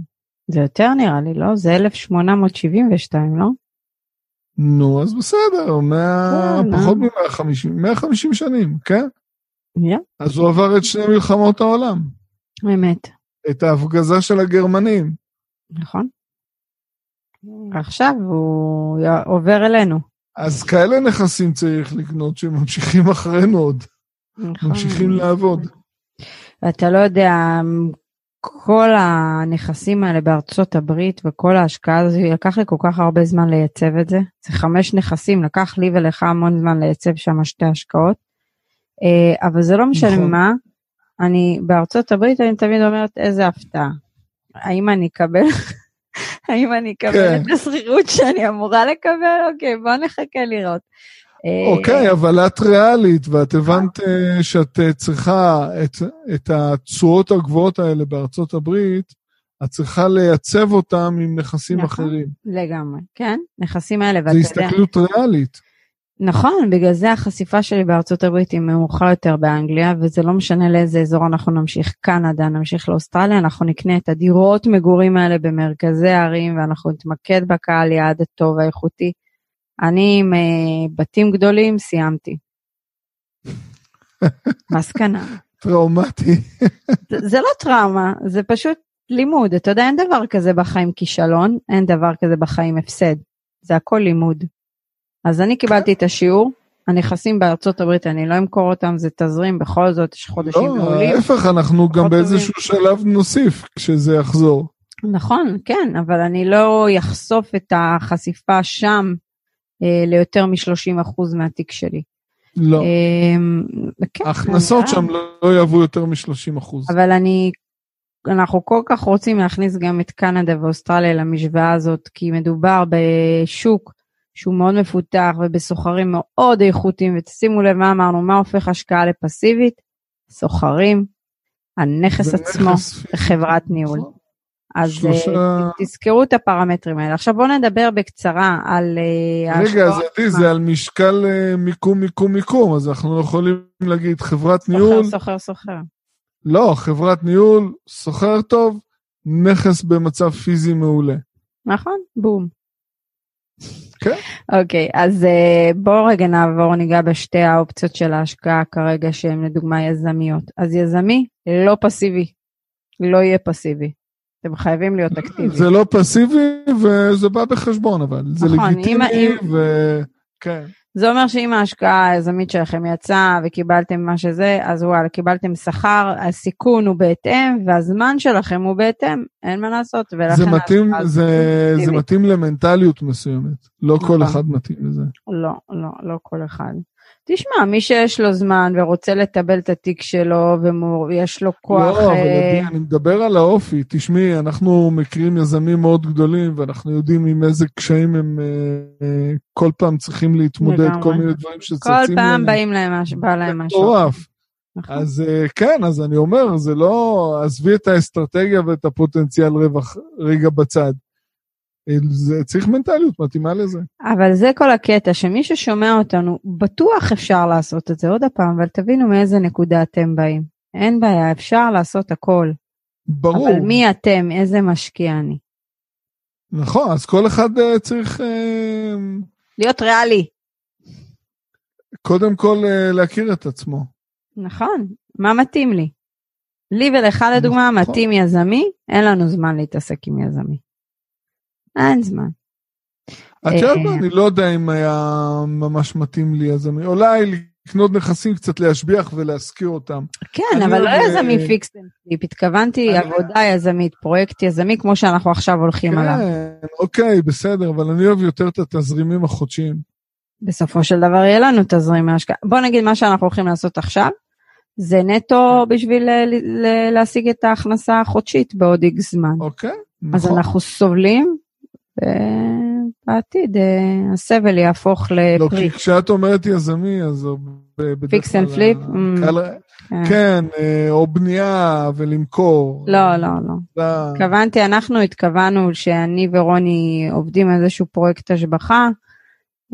זה יותר נראה לי, לא? זה 1872, לא? נו, אז בסדר, 100, כן, פחות מ-150, 150 שנים, כן? Yeah. אז הוא עבר את שני מלחמות העולם. אמת. את ההפגזה של הגרמנים. נכון. עכשיו הוא עובר אלינו. אז כאלה נכסים צריך לקנות שממשיכים אחרינו עוד. נכון. ממשיכים לעבוד. ואתה לא יודע כל הנכסים האלה בארצות הברית וכל ההשקעה הזו, לקח לי כל כך הרבה זמן לייצב את זה. זה חמש נכסים, לקח לי ולך המון זמן לייצב שם שתי השקעות. אה, אבל זה לא משנה נכון. מה, אני בארצות הברית אני תמיד אומרת איזה הפתעה. האם אני אקבל, האם אני אקבל כן. את השכירות שאני אמורה לקבל? אוקיי, בוא נחכה לראות. אה, אוקיי, אבל את ריאלית, ואת הבנת אה, שאת אה, צריכה את, את התשואות הגבוהות האלה בארצות הברית, את צריכה לייצב אותם עם נכסים נכון. אחרים. לגמרי, כן, נכסים האלה, זו ואתה יודע, הסתכלות ריאלית. נכון, בגלל זה החשיפה שלי בארצות הברית היא מאוחר יותר באנגליה, וזה לא משנה לאיזה אזור אנחנו נמשיך, קנדה, נמשיך לאוסטרליה, אנחנו נקנה את הדירות מגורים האלה במרכזי הערים, ואנחנו נתמקד בקהל יעד הטוב האיכותי. אני עם אה, בתים גדולים סיימתי. מסקנה. טראומטי. זה- זה לא טראומה, זה פשוט לימוד. אתה יודע, אין דבר כזה בחיים כישלון, אין דבר כזה בחיים הפסד. זה הכל לימוד. אז אני קיבלתי את השיעור, הנכסים בארצות הברית, אני לא אמכור אותם, זה תזרים, בכל זאת יש חודשים לא, מעולים. ההפך, אנחנו גם באיזשהו שלב נוסיף כשזה יחזור. נכון, כן, אבל אני לא אחשוף את החשיפה שם אה, ליותר מ-30% מהתיק שלי. לא. אה, כן, ההכנסות שם לא לא יעברו יותר מ-30 אחוז. אבל אני, אנחנו כל כך רוצים להכניס גם את קנדה ואוסטרליה למשוואה הזאת, כי מדובר בשוק שהוא מאוד מפותח ובסוחרים מאוד איכותיים, ותשימו לב מה אמרנו, מה הופך השקעה לפסיבית? סוחרים, הנכס עצמו, חברת ניהול. אז שלושה- אה, תזכרו את הפרמטרים האלה. עכשיו בואו נדבר בקצרה על אה, רגע, ההשקעות. זה, זה על משקל אה, מיקום, מיקום, מיקום, אז אנחנו יכולים להגיד חברת ניהול, סוחר, סוחר, סוחר. לא, חברת ניהול, סוחר טוב, נכס במצב פיזי מעולה. נכון? בום. כן. אוקיי, אז אה, בואו רגע נעבור, ניגע בשתי האופציות של ההשקעה כרגע, שהן לדוגמה יזמיות. אז יזמי, לא פסיבי. לא יהיה פסיבי. אתם חייבים להיות אקטיביים. זה לא פסיבי וזה בא בחשבון, אבל זה נכון, לגיטימי, אם- ו... כן. זה אומר שאם ההשקעה היזמית שלכם יצאה וקיבלתם מה שזה, אז וואלה, קיבלתם שכר, הסיכון הוא בהתאם, והזמן שלכם הוא בהתאם, אין מה לעשות. ולכן זה מתאים, זה, זה. מתאים למנטליות מסוימת, לא כל נכון. אחד מתאים לזה. לא, לא, לא כל אחד. תשמע, מי שיש לו זמן ורוצה לטבל את התיק שלו ויש לו כוח... לא, אבל אה, עדי, אני מדבר על האופי. תשמעי, אנחנו מכירים יזמים מאוד גדולים, ואנחנו יודעים עם איזה קשיים הם אה, אה, כל פעם צריכים להתמודד. כל מיני דברים שצצים כל פעם. באים להם משהו, בא להם משהו. מטורף. נכון. אז כן, אז אני אומר, זה לא... עזבי את האסטרטגיה ואת הפוטנציאל רווח רגע בצד. זה צריך מנטליות מתאימה לזה. אבל זה כל הקטע, שמי ששומע אותנו, בטוח אפשר לעשות את זה עוד פעם, אבל תבינו מאיזה נקודה אתם באים. אין בעיה, אפשר לעשות הכל. ברור. אבל מי אתם? איזה משקיע אני? נכון, אז כל אחד אה, צריך אה, להיות ריאלי. קודם כל אה, להכיר את עצמו. נכון, מה מתאים לי? לי ולך לדוגמה נכון. מתאים יזמי, אין לנו זמן להתעסק עם יזמי. אין זמן. את יודעת אה, מה, אני לא יודע אם היה ממש מתאים לי יזמי. אולי לקנות נכסים, קצת להשביח ולהשכיר אותם. כן, אני אבל לא עוד, יזמי אה, fix and התכוונתי אני- עבודה יזמית, פרויקט יזמי, כמו שאנחנו עכשיו הולכים עליו. כן, אוקיי, בסדר, אבל אני אוהב יותר את התזרימים החודשיים. בסופו של דבר יהיה לנו תזרים מהשקעה. בוא נגיד מה שאנחנו הולכים לעשות עכשיו, זה נטו בשביל ל- ל- להשיג את ההכנסה החודשית בעוד X זמן. אוקיי, אז נכון. אנחנו סובלים, ובעתיד אה, הסבל יהפוך לא, לפרי. כי כשאת אומרת יזמי, אז בדרך כלל... ה- Mm. קל- כן. כן, אה, או בנייה ולמכור. לא, לא, לא. התכוונתי, אנחנו התכוונו שאני ורוני עובדים על איזשהו פרויקט השבחה,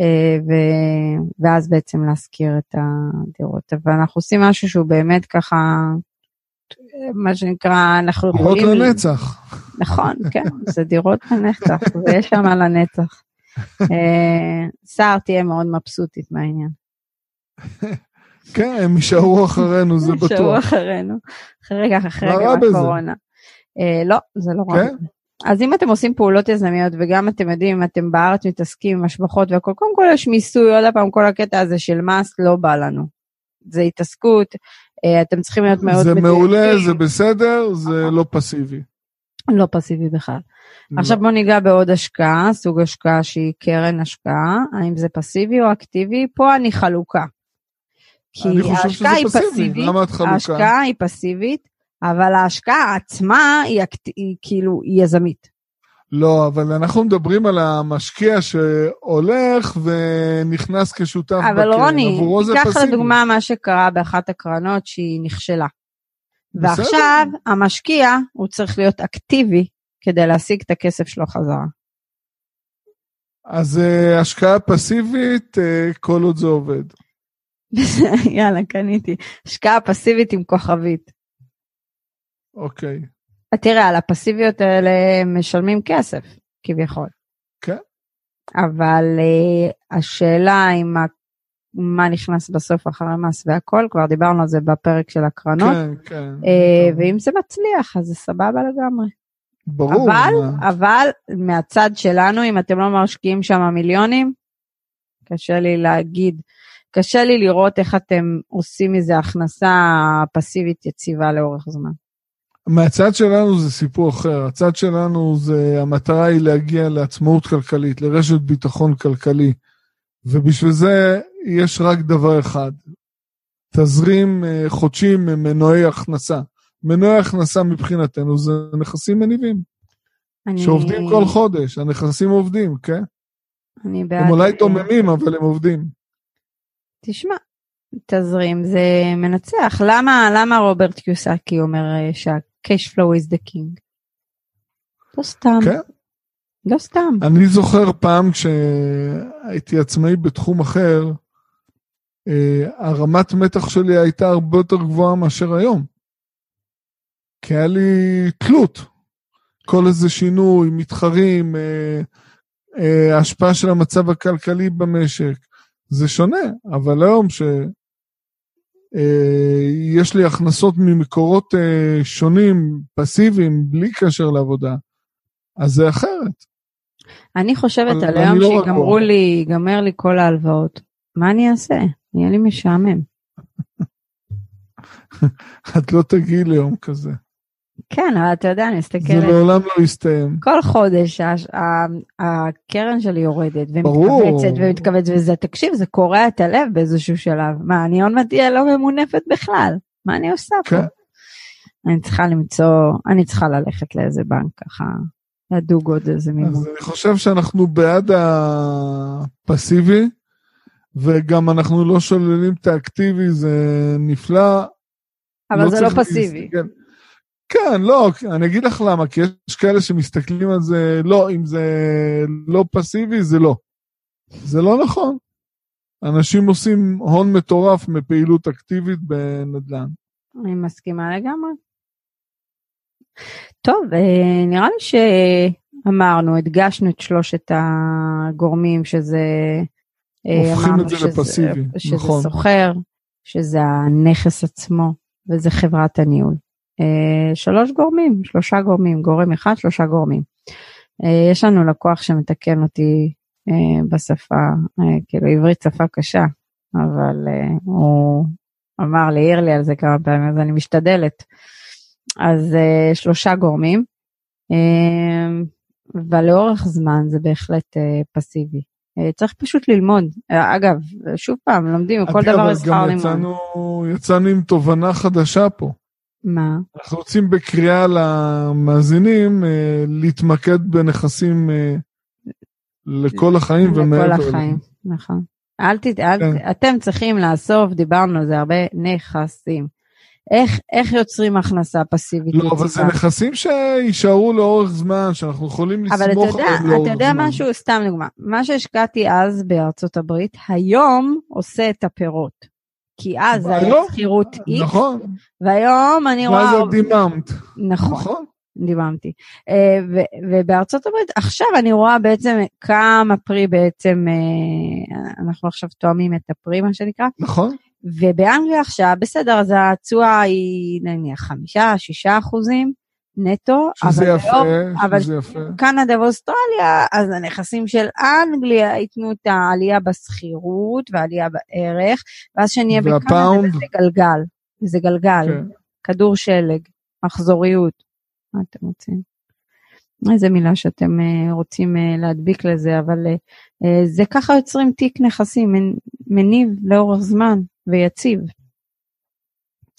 אה, ו- ואז בעצם להשכיר את הדירות. אבל אנחנו עושים משהו שהוא באמת ככה, מה שנקרא, אנחנו דירות יכולים... לנצח. נכון, כן, זה דירות לנצח, זה יש שם לנצח. אה, סער תהיה מאוד מבסוטית מהעניין. כן, הם יישארו אחרינו, זה בטוח. אחרינו, אחרי רגע, אחרי בזה? הקורונה. אה, לא, זה לא רע. כן? אז אם אתם עושים פעולות יזמיות וגם אתם יודעים אם אתם בארץ מתעסקים עם השבחות והכל, קודם כל יש מיסוי, עוד פעם כל הקטע הזה של מס לא בא לנו. זה התעסקות, אתם צריכים להיות מאוד זה מדויקים. מעולה, זה בסדר, זה לא פסיבי. לא פסיבי בכלל. לא. עכשיו בוא ניגע בעוד השקעה, סוג השקעה שהיא קרן השקעה, האם זה פסיבי או אקטיבי? פה אני חלוקה. כי אני ההשקעה היא פסיבי, פסיבית, למה את חלוקה? ההשקעה היא פסיבית, אבל ההשקעה עצמה היא, אקט... היא כאילו היא יזמית. לא, אבל אנחנו מדברים על המשקיע שהולך ונכנס כשותף אבל בקרן. רוני, עבורו זה תיקח. לדוגמה מה שקרה באחת הקרנות שהיא נכשלה. בסדר. ועכשיו המשקיע הוא צריך להיות אקטיבי כדי להשיג את הכסף שלו חזרה. אז uh, השקעה פסיבית, uh, כל עוד זה עובד. יאללה, קניתי. השקעה פסיבית עם כוכבית. אוקיי. תראה, על הפסיביות האלה משלמים כסף, כביכול. כן. אבל uh, השאלה אם מה נכנס בסוף אחרי מס והכל, כבר דיברנו על זה בפרק של הקרנות, כן, כן. uh, ואם זה מצליח, אז זה סבבה לגמרי. ברור. אבל, אבל מהצד שלנו, אם אתם לא משקיעים שם מיליונים, קשה לי להגיד, קשה לי לראות איך אתם עושים מזה הכנסה פסיבית יציבה לאורך זמן. מהצד שלנו זה סיפור אחר. הצד שלנו זה, המטרה היא להגיע לעצמאות כלכלית, לרשת ביטחון כלכלי. ובשביל זה יש רק דבר אחד, תזרים אה, חודשי ממנועי הכנסה. מנועי הכנסה מבחינתנו זה נכסים מניבים, אני, שעובדים כל חודש, הנכסים עובדים, כן? אני בעד... הם אולי דוממים, אבל הם עובדים. תשמע, תזרים זה מנצח. למה, למה רוברט קיוסקי אומר אה, שה-cash flow is the king? לא סתם. כן. לא סתם. אני זוכר פעם כשהייתי עצמאי בתחום אחר, אה, הרמת מתח שלי הייתה הרבה יותר גבוהה מאשר היום. כי היה לי תלות. כל איזה שינוי, מתחרים, אה, אה, השפעה של המצב הכלכלי במשק. זה שונה, אבל היום שיש לי הכנסות ממקורות אה, שונים, פסיביים, בלי קשר לעבודה, אז זה אחרת. אני חושבת על היום לא שיגמרו רגוע. לי, ייגמר לי כל ההלוואות. מה אני אעשה? יהיה לי משעמם. את לא תגיעי ליום כזה. כן, אבל אתה יודע, אני זה מסתכלת, לעולם לא יסתיים. כל חודש הש- ה- הקרן שלי יורדת. ומתכווצת ומתכווצת וזה, תקשיב, זה קורע את הלב באיזשהו שלב. מה, אני עוד מעט אהיה לא ממונפת בכלל. מה אני עושה פה? כן. אני צריכה למצוא, אני צריכה ללכת לאיזה בנק ככה, לדוג עוד איזה מימון. אז אני חושב שאנחנו בעד הפסיבי, וגם אנחנו לא שוללים את האקטיבי, זה נפלא. אבל זה לא פסיבי. להסתכל- כן, לא, אני אגיד לך למה, כי יש כאלה שמסתכלים על זה, לא, אם זה לא פסיבי, זה לא. זה לא נכון. אנשים עושים הון מטורף מפעילות אקטיבית בנדל"ן. אני מסכימה לגמרי. טוב, אה, נראה לי שאמרנו, הדגשנו את שלושת הגורמים שזה... אה, הופכים את זה שזה- לפסיבי, שזה נכון. סוחר, שזה הנכס עצמו, וזה חברת הניהול. אה, שלוש גורמים, שלושה גורמים, גורם אחד, שלושה גורמים. אה, יש לנו לקוח שמתקן אותי אה, בשפה, כאילו עברית שפה קשה, אבל הוא אמר לי, העיר לי על זה כמה פעמים, אז אני משתדלת. אז שלושה גורמים, uh, ולאורך זמן זה בהחלט פסיבי. צריך פשוט ללמוד. אגב, שוב פעם, לומדים, כל אגב, דבר גם שכר לימוד. יצאנו, יצאנו עם תובנה חדשה פה. מה? אנחנו רוצים בקריאה למאזינים אה, להתמקד בנכסים אה, לכל החיים ומעבר. לכל. החיים, נכון. אל ת... אל... כן. אתם צריכים לאסוף, דיברנו על זה הרבה, נכסים. איך, איך יוצרים הכנסה פסיבית לא, אבל זה? נכסים שיישארו לאורך זמן, שאנחנו יכולים אבל לסמוך עליהם לאורך אתה יודע זמן. משהו, סתם דוגמה, מה שהשקעתי אז בארצות הברית, היום עושה את הפירות. כי אז זה היה היום? שכירות X, נכון, והיום אני ואז רואה... את דיממת, נכון, נכון? דיממתי. אה, ו- ובארצות הברית, עכשיו אני רואה בעצם כמה פרי בעצם, אה, אנחנו עכשיו תואמים את הפרי, מה שנקרא, נכון? ובאנגליה עכשיו, בסדר, אז התשואה היא נניח חמישה, שישה אחוזים נטו, שזה אבל יפה, היום- אבל שזה יפה. קנדה ואוסטרליה, אז הנכסים של אנגליה ייתנו את העלייה בשכירות והעלייה בערך, ואז שנהיה בקנדה והפאונד? וזה גלגל. זה גלגל, כן. כדור שלג, מחזוריות. מה אתם רוצים? איזה מילה שאתם אה, רוצים אה, להדביק לזה, אבל אה, זה ככה יוצרים תיק נכסים, מנ- מניב לאורך זמן ויציב.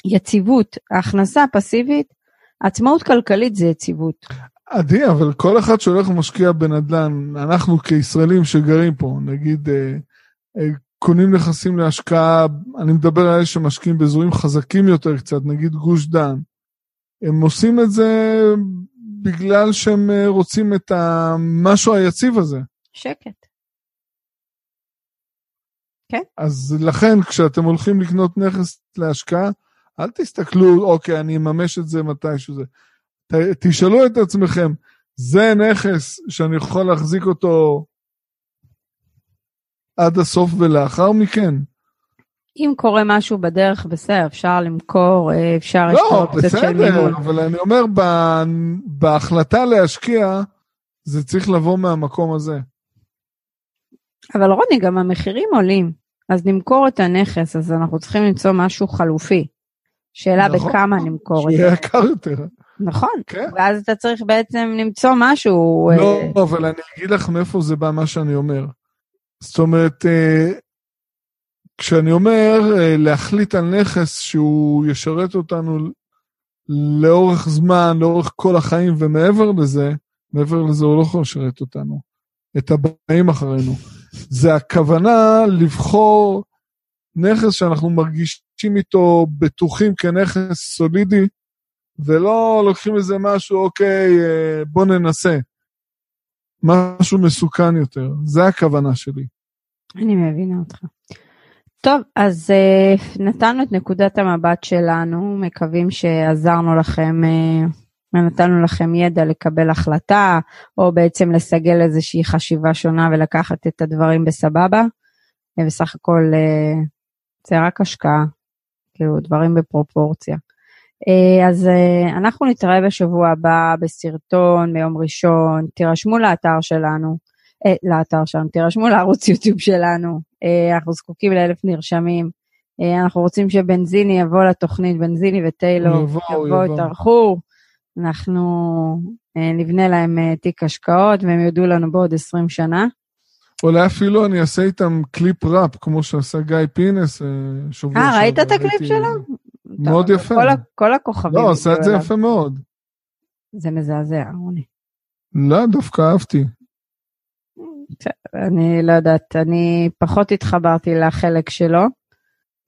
יציבות, הכנסה פסיבית, עצמאות כלכלית זה יציבות. עדי, אבל כל אחד שהולך ומשקיע בנדל"ן, אנחנו כישראלים שגרים פה, נגיד, אה, אה, קונים נכסים להשקעה, אני מדבר על אלה שמשקיעים באזורים חזקים יותר קצת, נגיד גוש דן. הם עושים את זה בגלל שהם אה, רוצים את המשהו היציב הזה. שקט. אז לכן, כשאתם הולכים לקנות נכס להשקעה, אל תסתכלו, אוקיי, אני אממש את זה מתישהו זה. ת- תשאלו את עצמכם, זה נכס שאני יכול להחזיק אותו עד הסוף ולאחר מכן? אם קורה משהו בדרך, בסדר, אפשר למכור, אה, אפשר, לא, בסדר. אבל אני אומר, ב- בהחלטה להשקיע, זה צריך לבוא מהמקום הזה. אבל רוני, גם המחירים עולים, אז נמכור את הנכס, אז אנחנו צריכים למצוא משהו חלופי. שאלה נכון, בכמה נמכור את שיהיה זה. יקר יותר. נכון, כן. ואז אתה צריך בעצם למצוא משהו. לא, אה, אבל אני אגיד לך מאיפה זה בא מה שאני אומר. זאת אומרת, אה, כשאני אומר אה, להחליט על נכס שהוא ישרת אותנו לאורך זמן, לאורך כל החיים, ומעבר לזה, מעבר לזה הוא לא יכול לשרת אותנו, את הבאים אחרינו. זה הכוונה לבחור נכס שאנחנו מרגישים איתו בטוחים כנכס סולידי, ולא לוקחים איזה משהו, אוקיי, אה, בוא ננסה. משהו מסוכן יותר, זה הכוונה שלי. אני מבינה אותך. טוב, אז uh, נתנו את נקודת המבט שלנו, מקווים שעזרנו לכם uh, ונתנו לכם ידע לקבל החלטה, או בעצם לסגל איזושהי חשיבה שונה ולקחת את הדברים בסבבה. בסך הכל uh, זה רק השקעה, כאילו דברים בפרופורציה. Uh, אז uh, אנחנו נתראה בשבוע הבא בסרטון ביום ראשון, תירשמו לאתר שלנו. אה, לאתר שלנו, תירשמו לערוץ יוטיוב שלנו, אה, אנחנו זקוקים לאלף נרשמים. אה, אנחנו רוצים שבנזיני יבוא לתוכנית, בנזיני וטיילור יבואו, יבוא. יתארחו, אנחנו אה, נבנה להם אה, תיק השקעות והם יודו לנו בעוד 20 שנה. אולי אפילו אני אעשה איתם קליפ ראפ, כמו שעשה גיא פינס אה, שבוע אה, ראית שעבר, את הקליפ שלו? מאוד טוב, יפה. כל, כל הכוכבים. לא, עשה את זה יפה מאוד. זה מזעזע, רוני. לא, דווקא אהבתי. אני לא יודעת, אני פחות התחברתי לחלק שלו,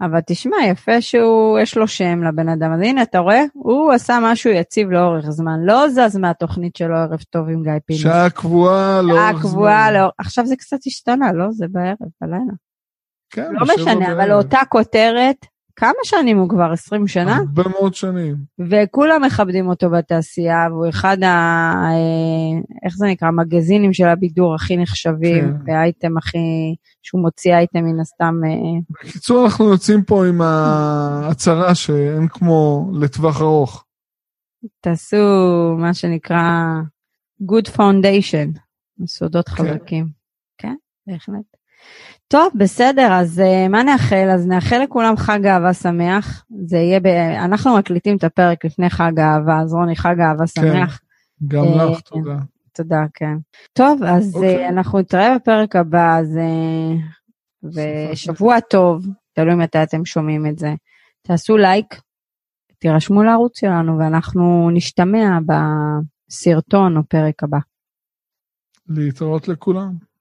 אבל תשמע, יפה שהוא, יש לו שם לבן אדם. אז הנה, אתה רואה? הוא עשה משהו יציב לאורך זמן, לא זז מהתוכנית שלו ערב טוב עם גיא פינס. שעה קבועה לאורך שעה זמן. קבועה, לאור... עכשיו זה קצת השתנה, לא? זה בערב, בלילה. כן, לא משנה, אבל. לאותה כותרת, כמה שנים הוא כבר? 20 שנה? הרבה מאוד שנים. וכולם מכבדים אותו בתעשייה, והוא אחד ה... אה, איך זה נקרא? המגזינים של הבידור הכי נחשבים, כן. והאייטם הכי... שהוא מוציא אייטם מן הסתם... אה, בקיצור, אנחנו יוצאים פה עם ההצהרה שאין כמו לטווח ארוך. תעשו מה שנקרא good foundation, יסודות כן. חזקים. כן, בהחלט. טוב, בסדר, אז uh, מה נאחל? אז נאחל לכולם חג אהבה שמח. זה יהיה ב... אנחנו מקליטים את הפרק לפני חג האהבה, אז רוני, חג אהבה שמח. גם אה, לך, תודה. תודה, כן. טוב, אז אוקיי. uh, אנחנו נתראה בפרק הבא, אז... Uh, ושבוע טוב, תלוי מתי אתם שומעים את זה. תעשו לייק, תירשמו לערוץ שלנו, ואנחנו נשתמע בסרטון או פרק הבא. להתראות לכולם.